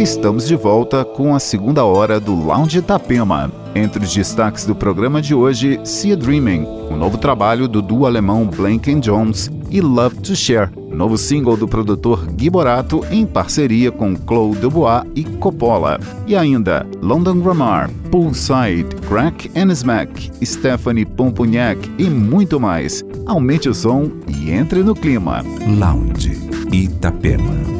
Estamos de volta com a segunda hora do Lounge Itapema. Entre os destaques do programa de hoje, See Dreaming, o um novo trabalho do duo alemão Blank Jones, e Love to Share, novo single do produtor Gui Borato em parceria com Claude Dubois e Coppola. E ainda London Grammar, Poolside, Crack and Smack, Stephanie Pompunhac e muito mais. Aumente o som e entre no clima. Lounge Itapema.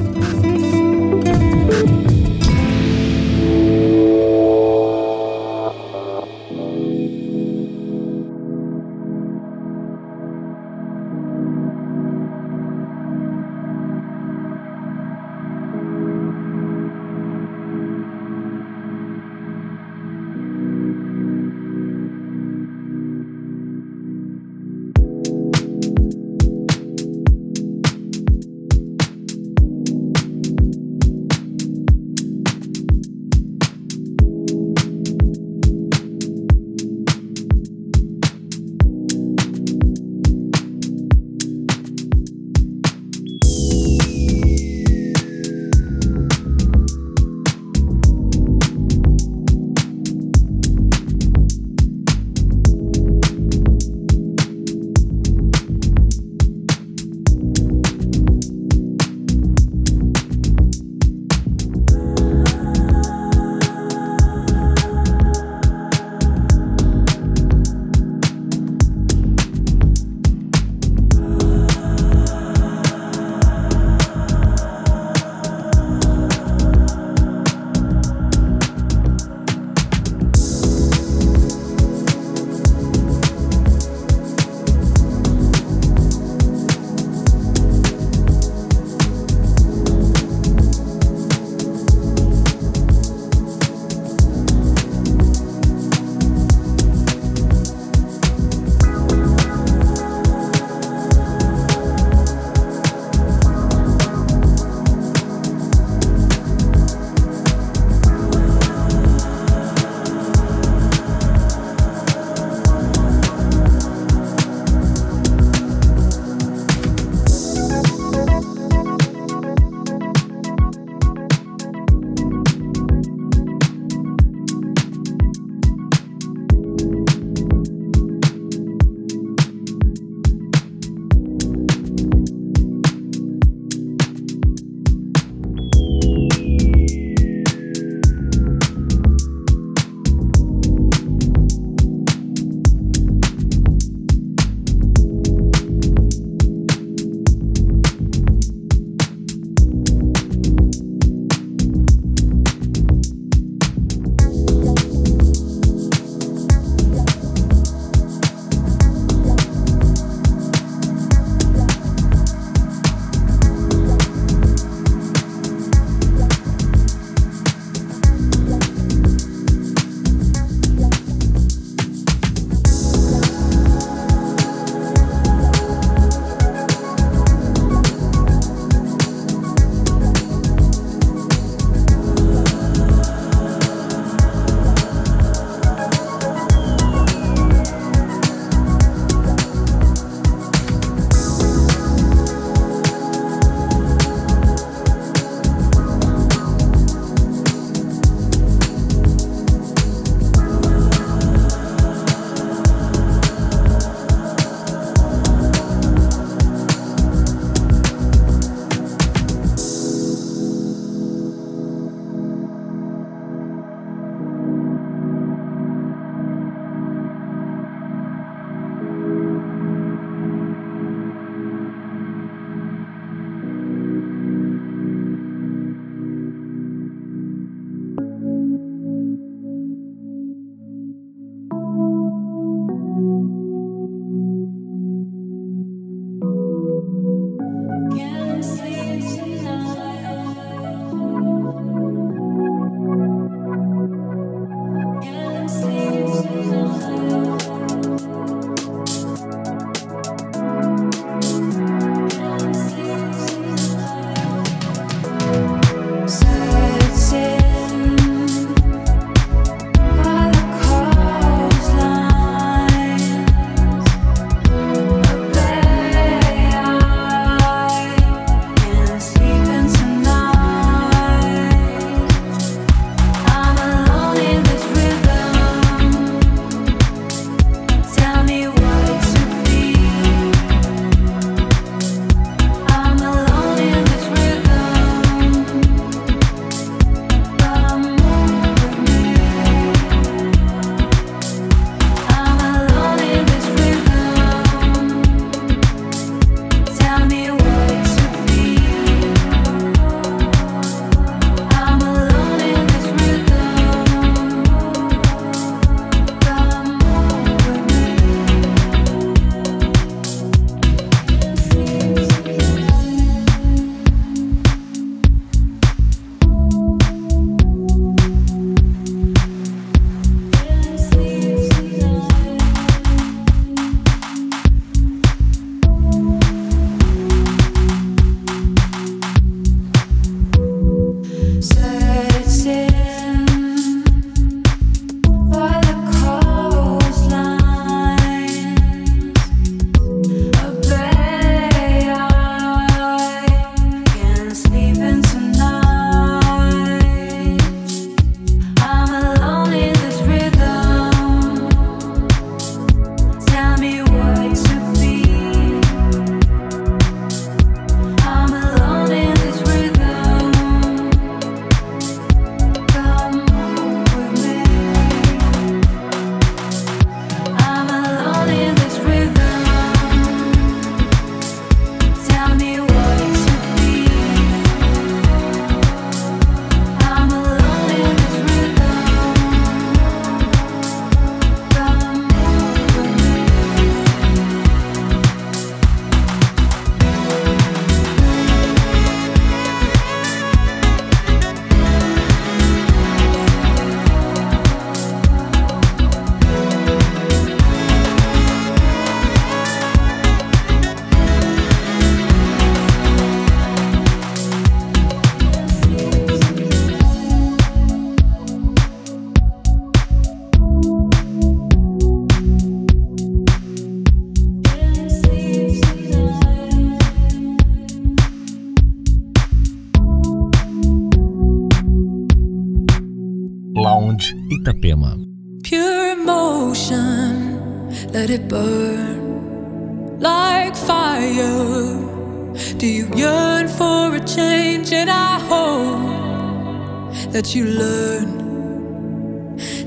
learn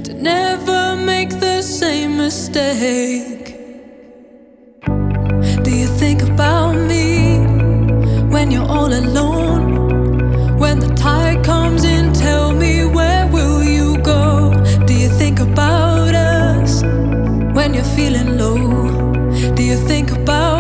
to never make the same mistake. Do you think about me when you're all alone? When the tide comes in, tell me where will you go? Do you think about us when you're feeling low? Do you think about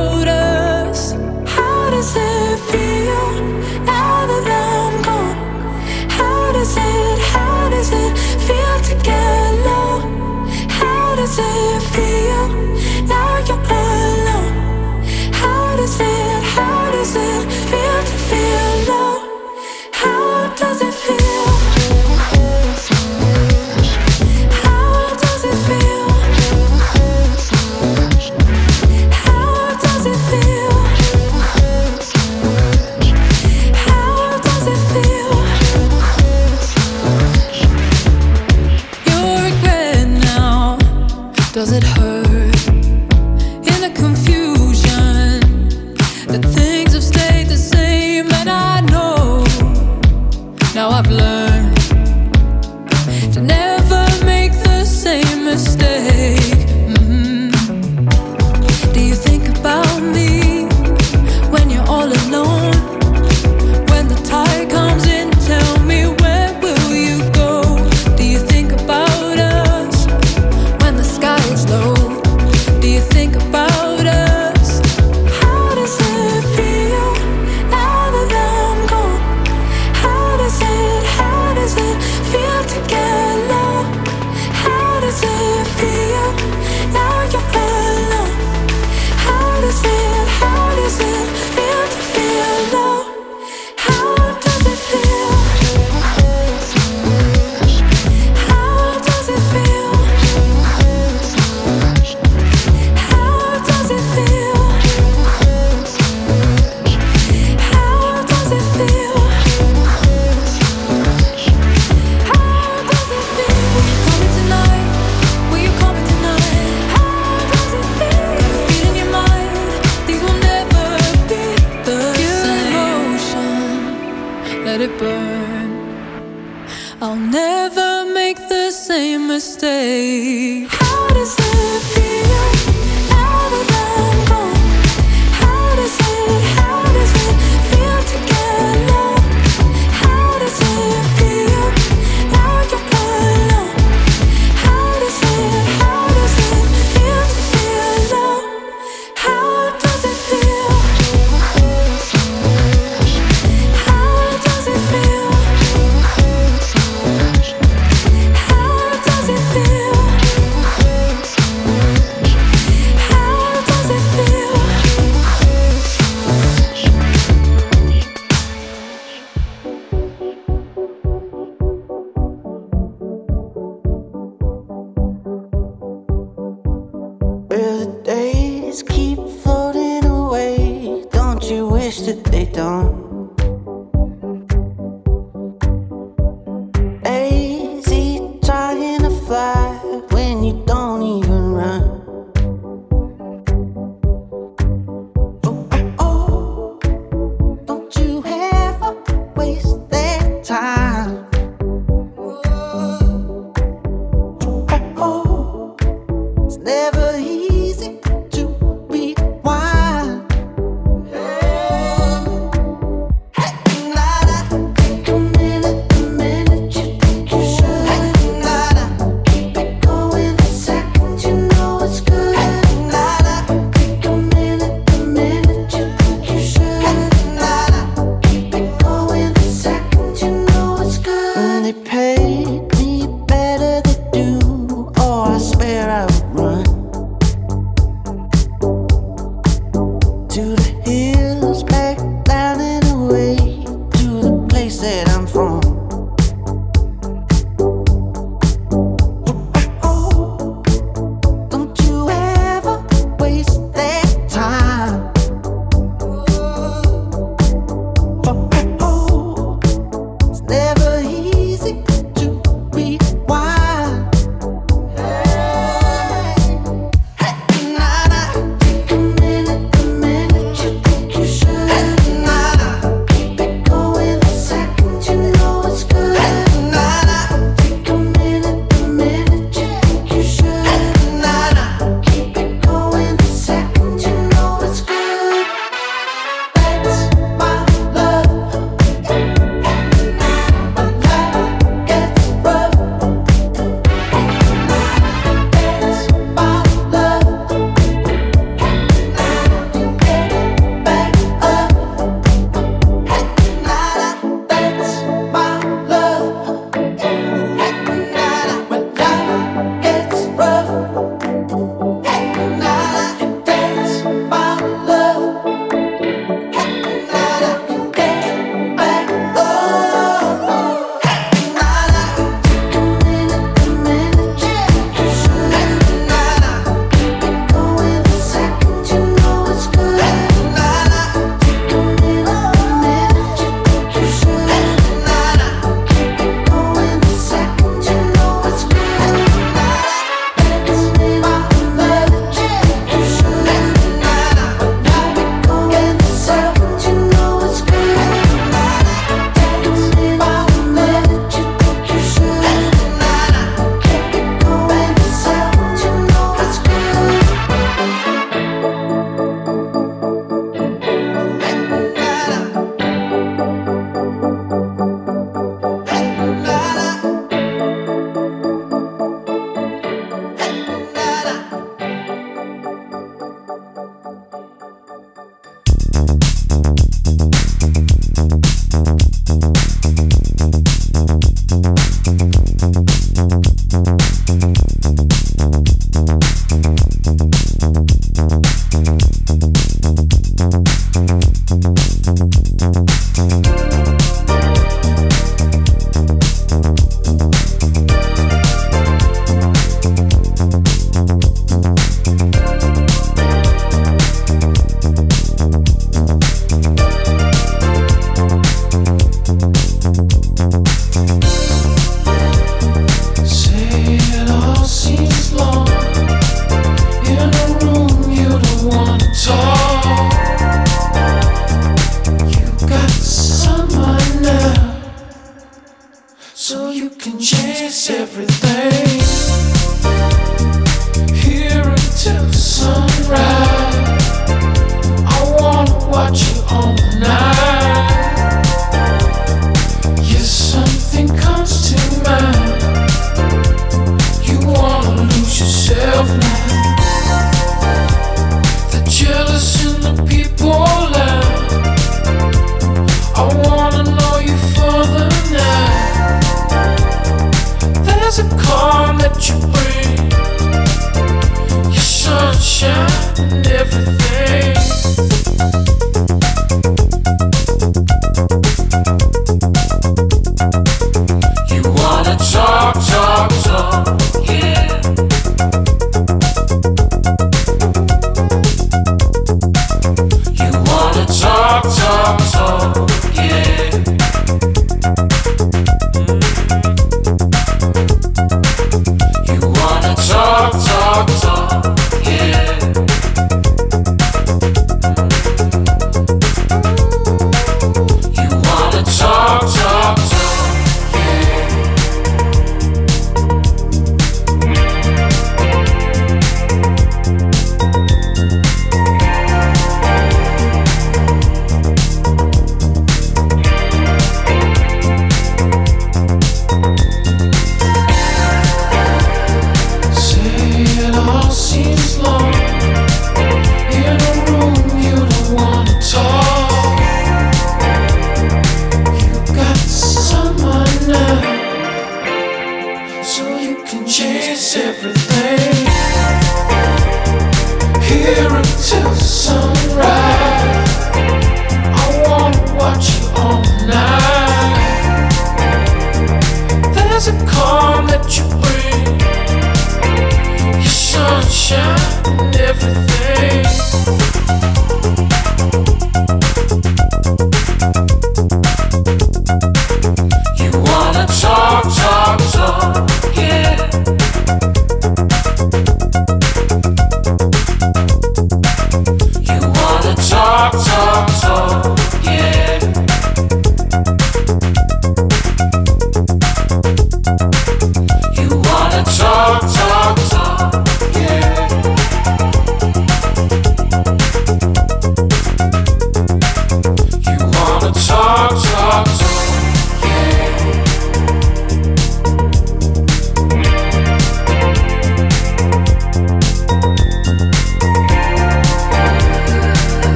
talk,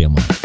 прямо.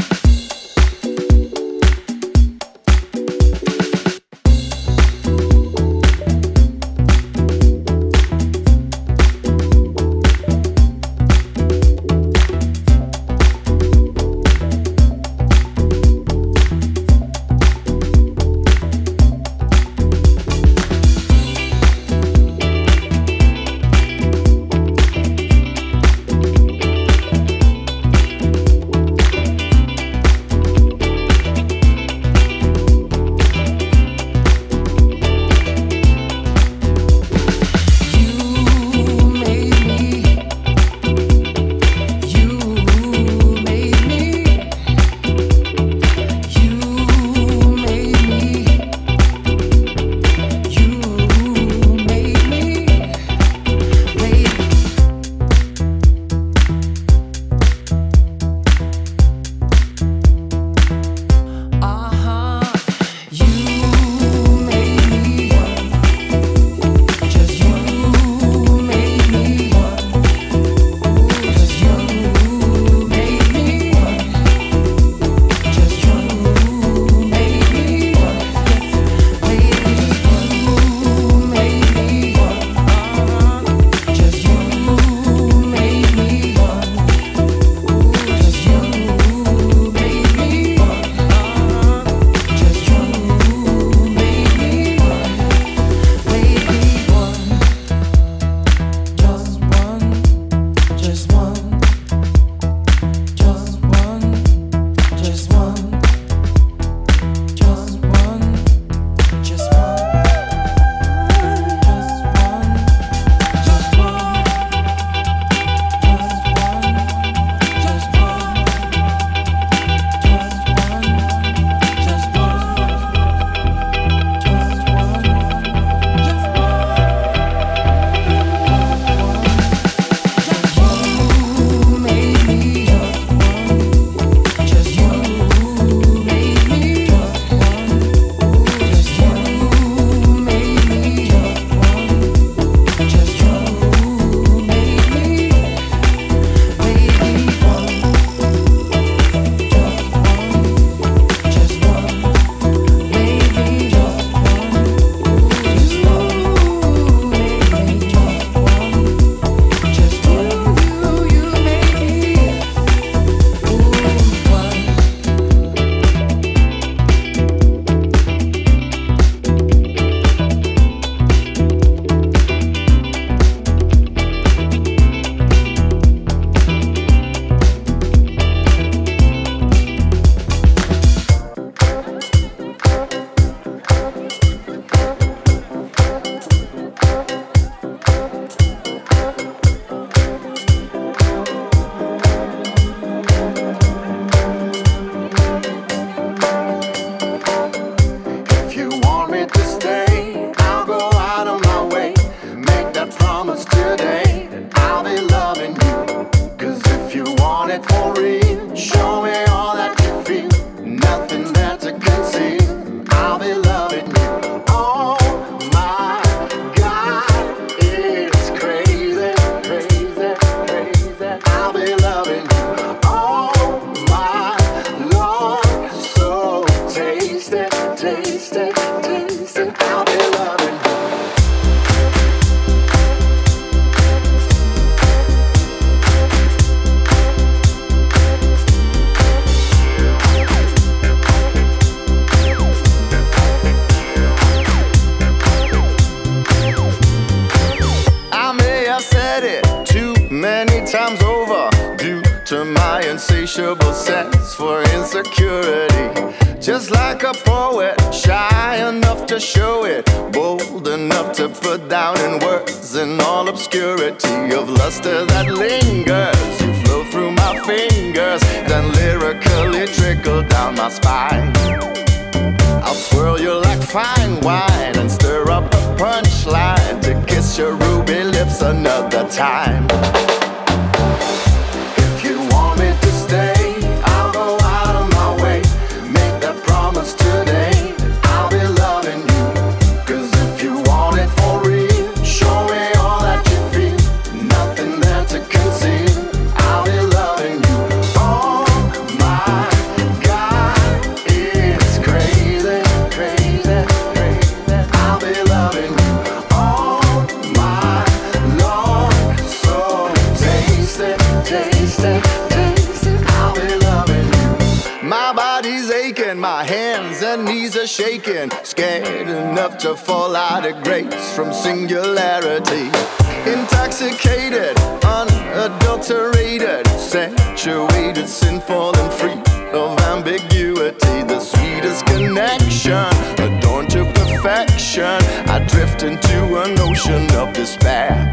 perfection. I drift into an ocean of despair.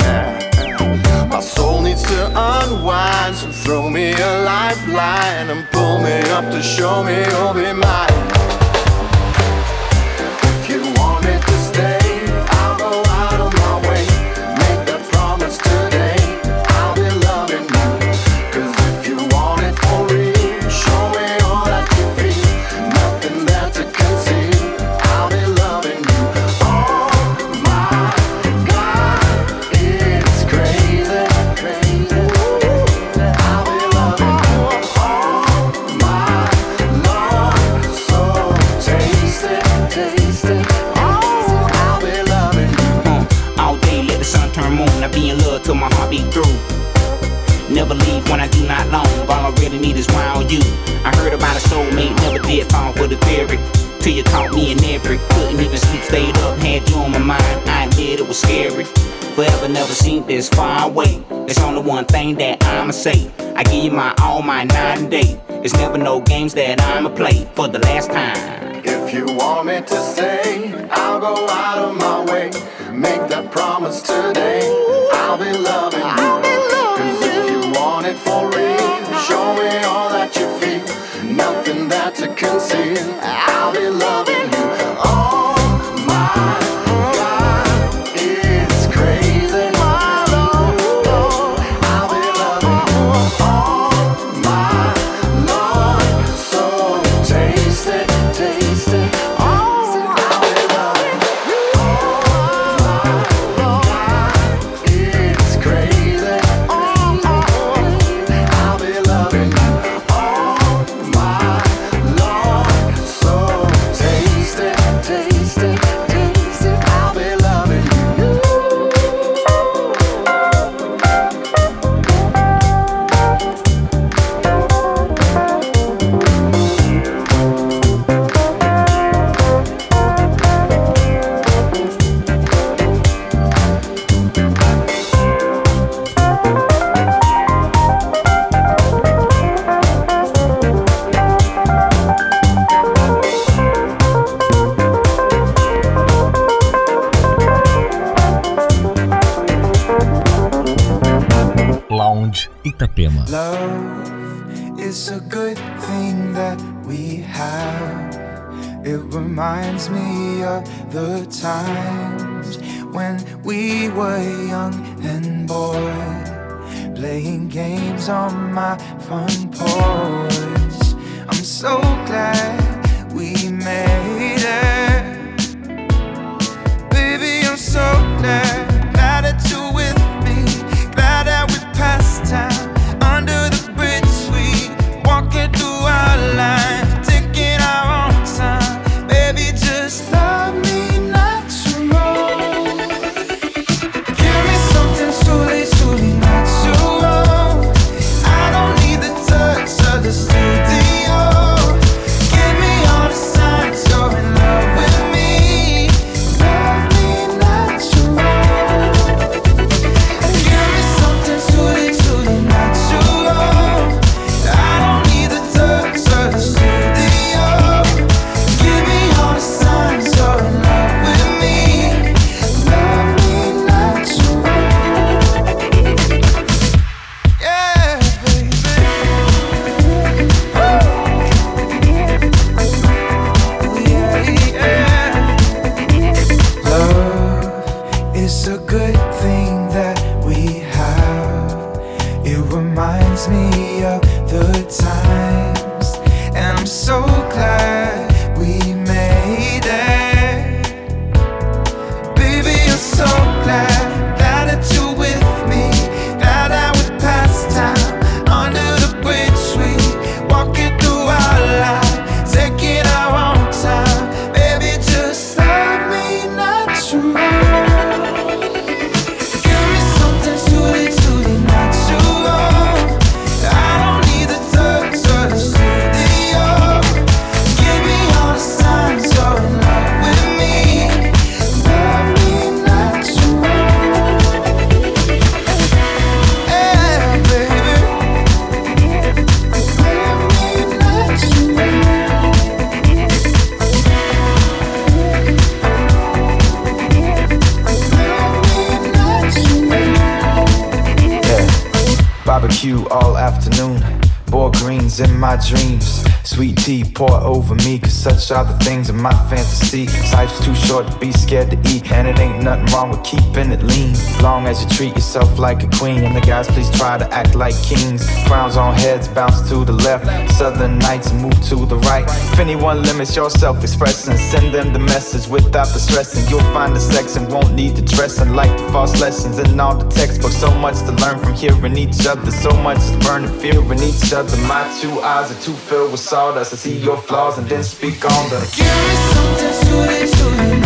My soul needs to unwind, so throw me a lifeline and pull me up to show me you'll be mine. ain't never did fall for the theory. Till you caught me in every. Couldn't even sleep, stayed up, had you on my mind. I admit it was scary. Forever never seen this far away. It's only one thing that I'ma say. I give you my all, my night and day. It's never no games that I'ma play for the last time. If you want me to stay, I'll go out of my way. Make that promise today. to conceal. I'll be. me of the times when we were young and boy, playing games on my phone. As you treat yourself like a queen, and the guys please try to act like kings. Crowns on heads bounce to the left, southern nights move to the right. If anyone limits your self expression, send them the message without the stressing. You'll find the sex and won't need the dressing, like the false lessons in all the textbooks. So much to learn from hearing each other, so much is burning fear in each other. My two eyes are too filled with sawdust. I see your flaws and then speak on them. Give me something soothing,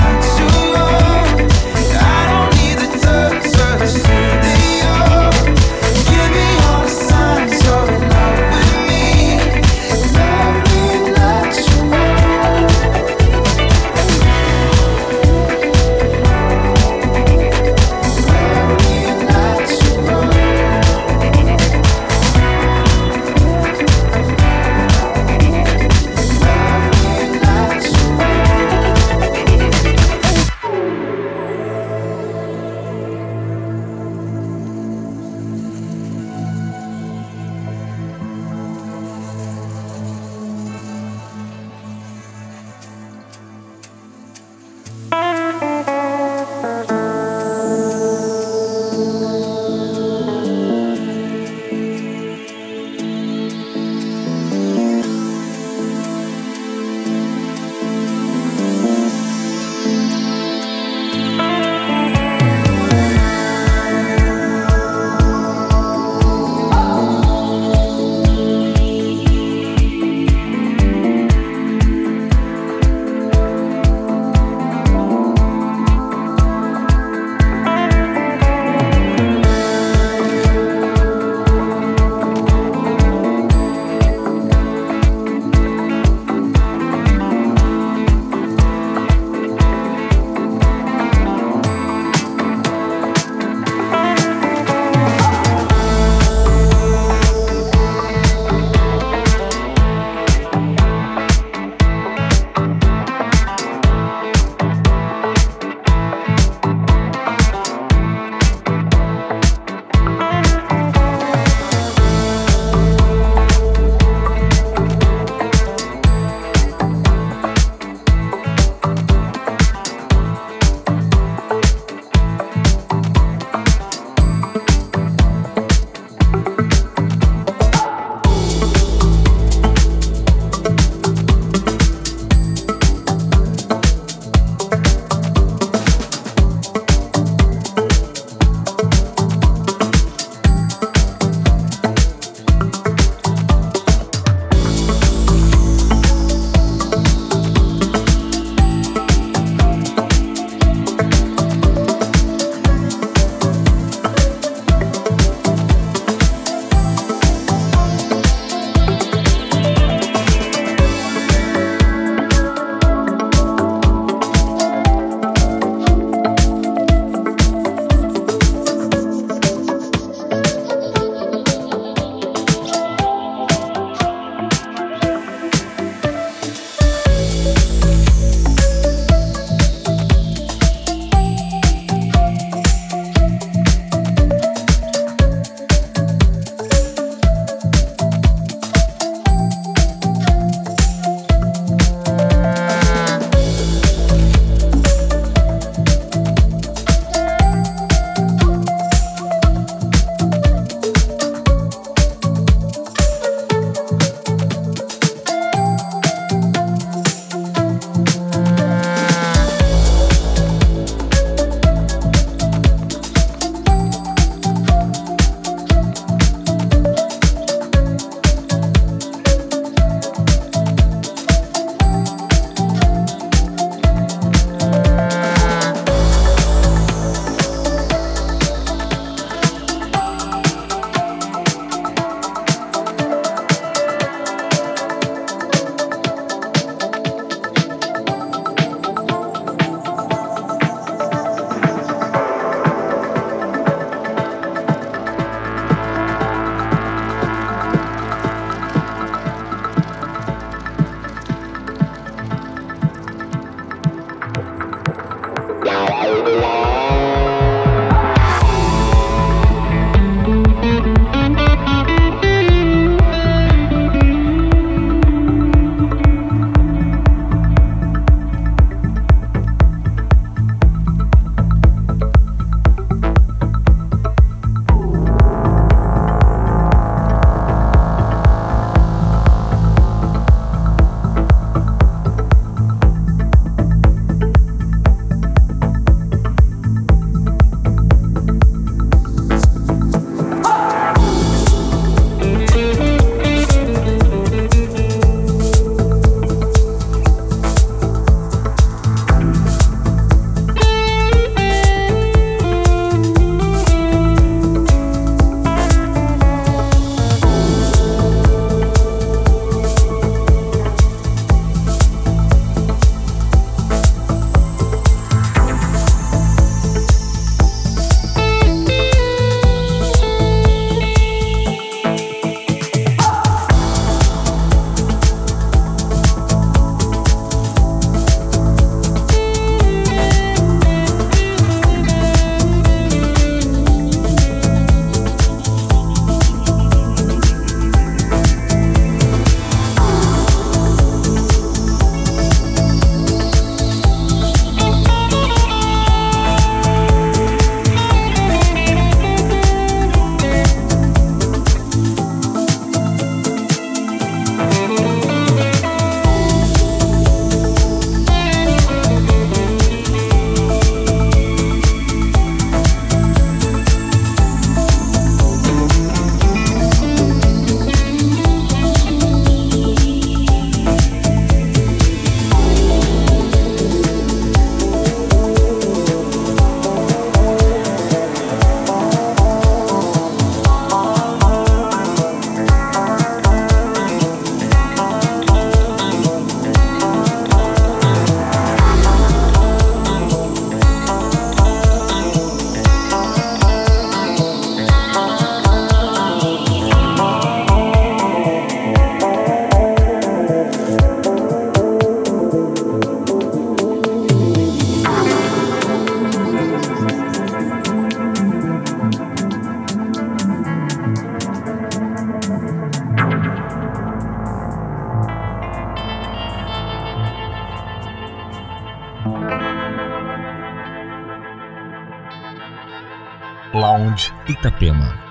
Itapema.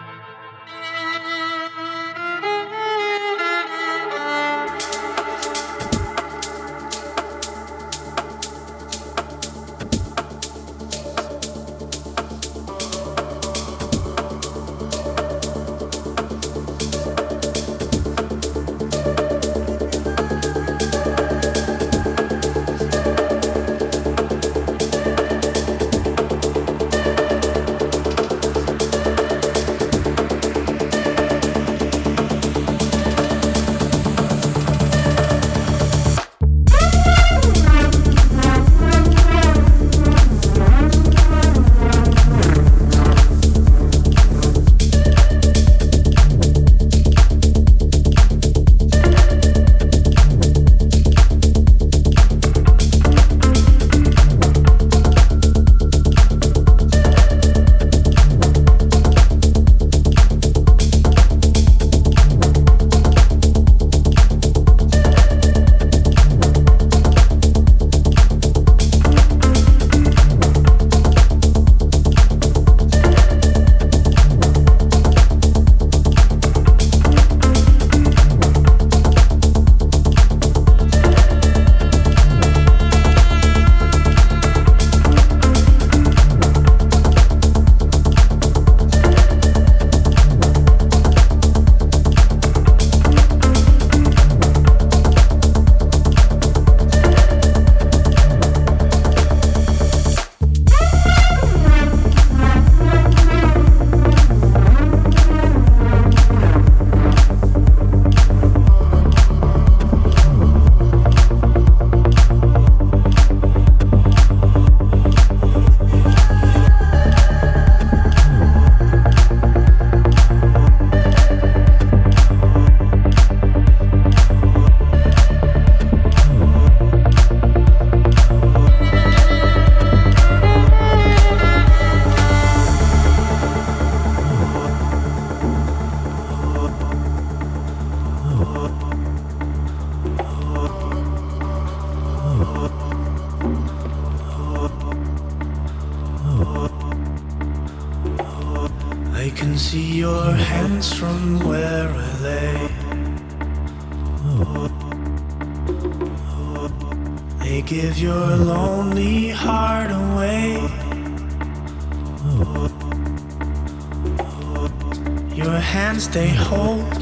Hold,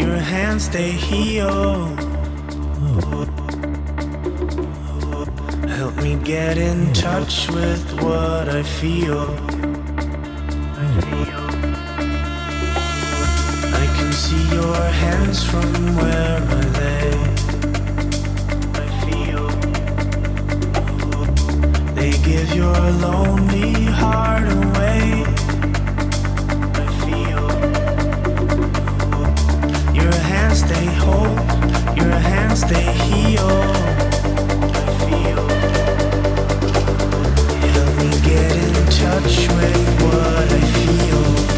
your hands they heal. Help me get in touch with what I feel. I can see your hands from where I lay. I feel they give your lonely heart away. Hold, your hands they feel. Help me get in touch with what I feel.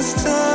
It's